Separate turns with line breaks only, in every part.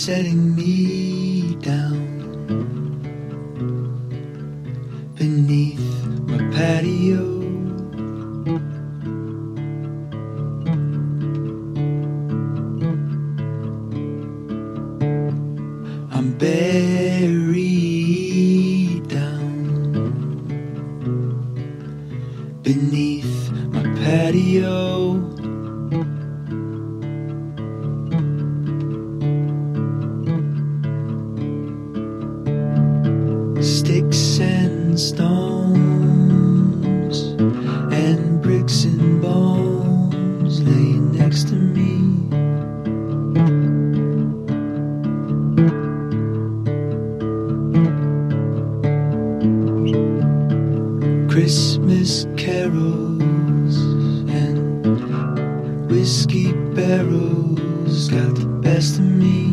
setting me down beneath my patio. I'm buried down beneath my patio. Christmas carols and whiskey barrels got the best of me.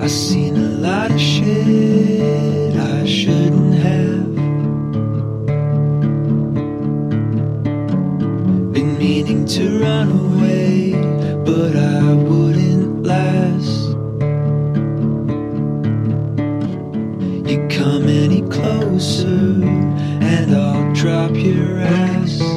I've seen a lot of shit I shouldn't have. Been meaning to run away. past.